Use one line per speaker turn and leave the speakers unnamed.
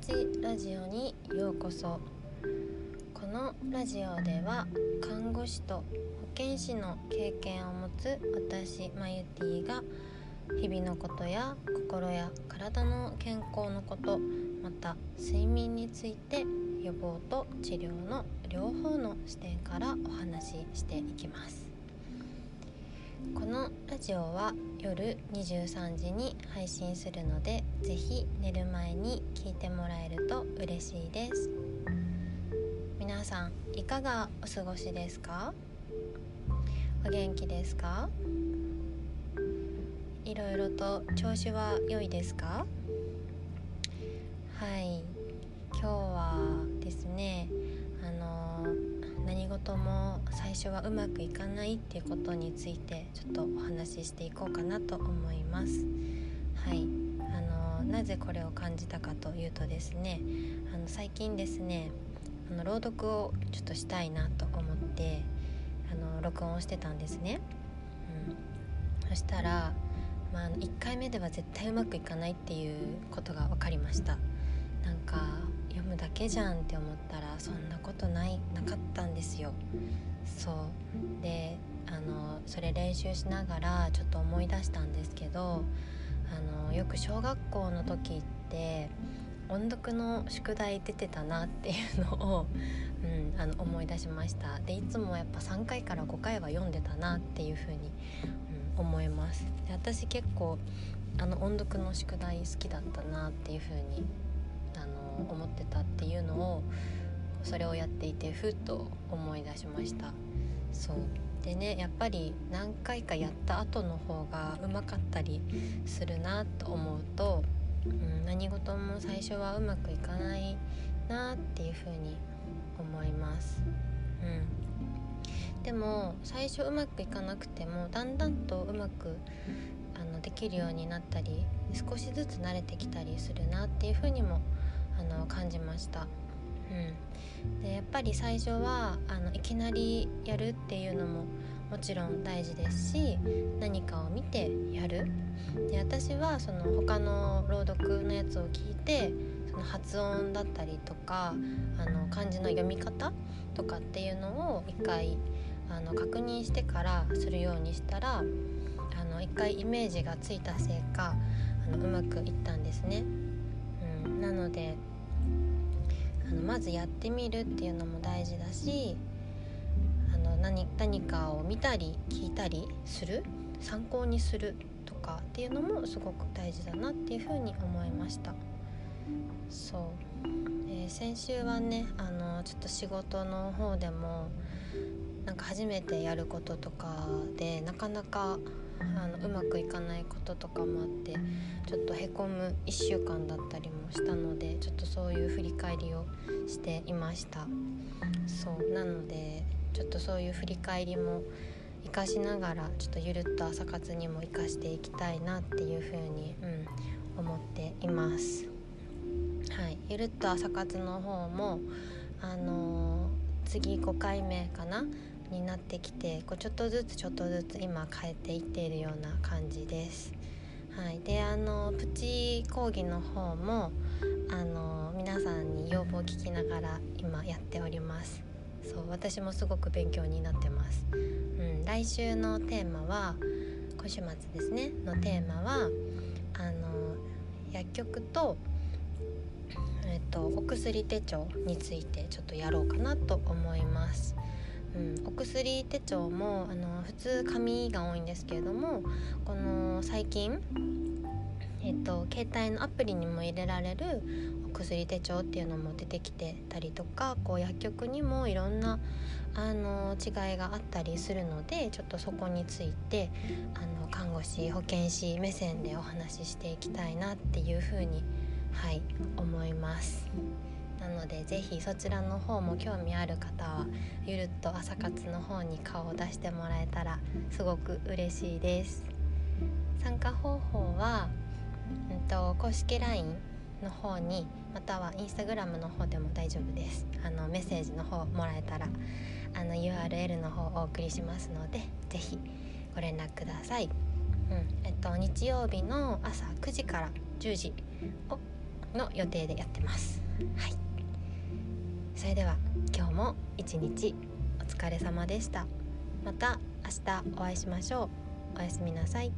ちラジオにようこそこのラジオでは看護師と保健師の経験を持つ私マユティが日々のことや心や体の健康のことまた睡眠について予防と治療の両方の視点からお話ししていきます。このラジオは夜23時に配信するのでぜひ寝る前に聞いてもらえると嬉しいです。皆さんいかがお過ごしですか？お元気ですか？いろいろと調子は良いですか？はい。今日はですね事も最初はうまくいかないっていうことについてちょっとお話ししていこうかなと思います。はい。あのなぜこれを感じたかというとですねあの最近ですねあの朗読をちょっとしたいなと思ってあの録音をしてたんですね、うん、そしたらまあ、1回目では絶対うまくいかないっていうことが分かりました。なんか読むだけじゃんって思ったらそんなことないなかったんですよ。そう。であのそれ練習しながらちょっと思い出したんですけどあのよく小学校の時って音読の宿題出てたなっていうのを、うん、あの思い出しました。でいつもやっぱ3回から5回は読んでたなっていうふうに、思います。で私結構あの音読の宿題好きだったなっていう風にあの思ってたっていうのをそれをやっていてふっと思い出しました。そう。でねやっぱり何回かやった後の方がうまかったりするなと思うと、うん、何事も最初はうまくいかないなっていう風に思います。うん。でも最初うまくいかなくてもだんだんとうまくあのできるようになったり少しずつ慣れてきたりするなっていうふうにも思いますあの感じました。うん、でやっぱり最初はあのいきなりやるっていうのももちろん大事ですし何かを見てやるで私はその他の朗読のやつを聞いてその発音だったりとかあの漢字の読み方とかっていうのを一回あの確認してからするようにしたらあの一回イメージがついたせいかあのうまくいったんですね。なのであのまずやってみるっていうのも大事だしあの何何かを見たり聞いたりする参考にするとかっていうのもすごく大事だなっていうふうに思いました。そう、えー、先週はねあのちょっと仕事の方でもなんか初めてやることとかでなかなかあのうまくいかないこととかもあってちょっとへこむ1週間だったりもしたのでちょっとそういう振り返りをしていました。そうなのでちょっとそういう振り返りも活かしながらちょっとゆるっと朝活にも活かしていきたいなっていうふうに、うん、思っています。はい。ゆるっと朝活の方もあのー、次5回目かな？になってきてこうちょっとずつちょっとずつ今変えていっているような感じです。はい、であのプチ講義の方もあの皆さんに要望を聞きながら今やっております。そう私もすごく勉強になってます、うん、来週のテーマは今週末ですね。のテーマはあの薬局とえっと、お薬手帳についてちょっとやろうかなと思います。うん、お薬手帳もあの普通紙が多いんですけれどもこの最近、えっと、携帯のアプリにも入れられるお薬手帳っていうのも出てきてたりとかこう薬局にもいろんなあの違いがあったりするのでちょっとそこについてあの看護師保健師目線でお話ししていきたいなっていうふうに思いますはい思います。なので是非そちらの方も興味ある方はゆるっと朝活の方に顔を出してもらえたらすごく嬉しいです。参加方法は、うんと、公式 LINE の方にまたは Instagram の方でも大丈夫です。あのメッセージの方もらえたらあの URL の方をお送りしますので是非ご連絡ください、うんえっと、日曜日の朝9時から10時をの予定でやってます。はい。それでは今日も一日お疲れ様でした。また明日お会いしましょう。おやすみなさい。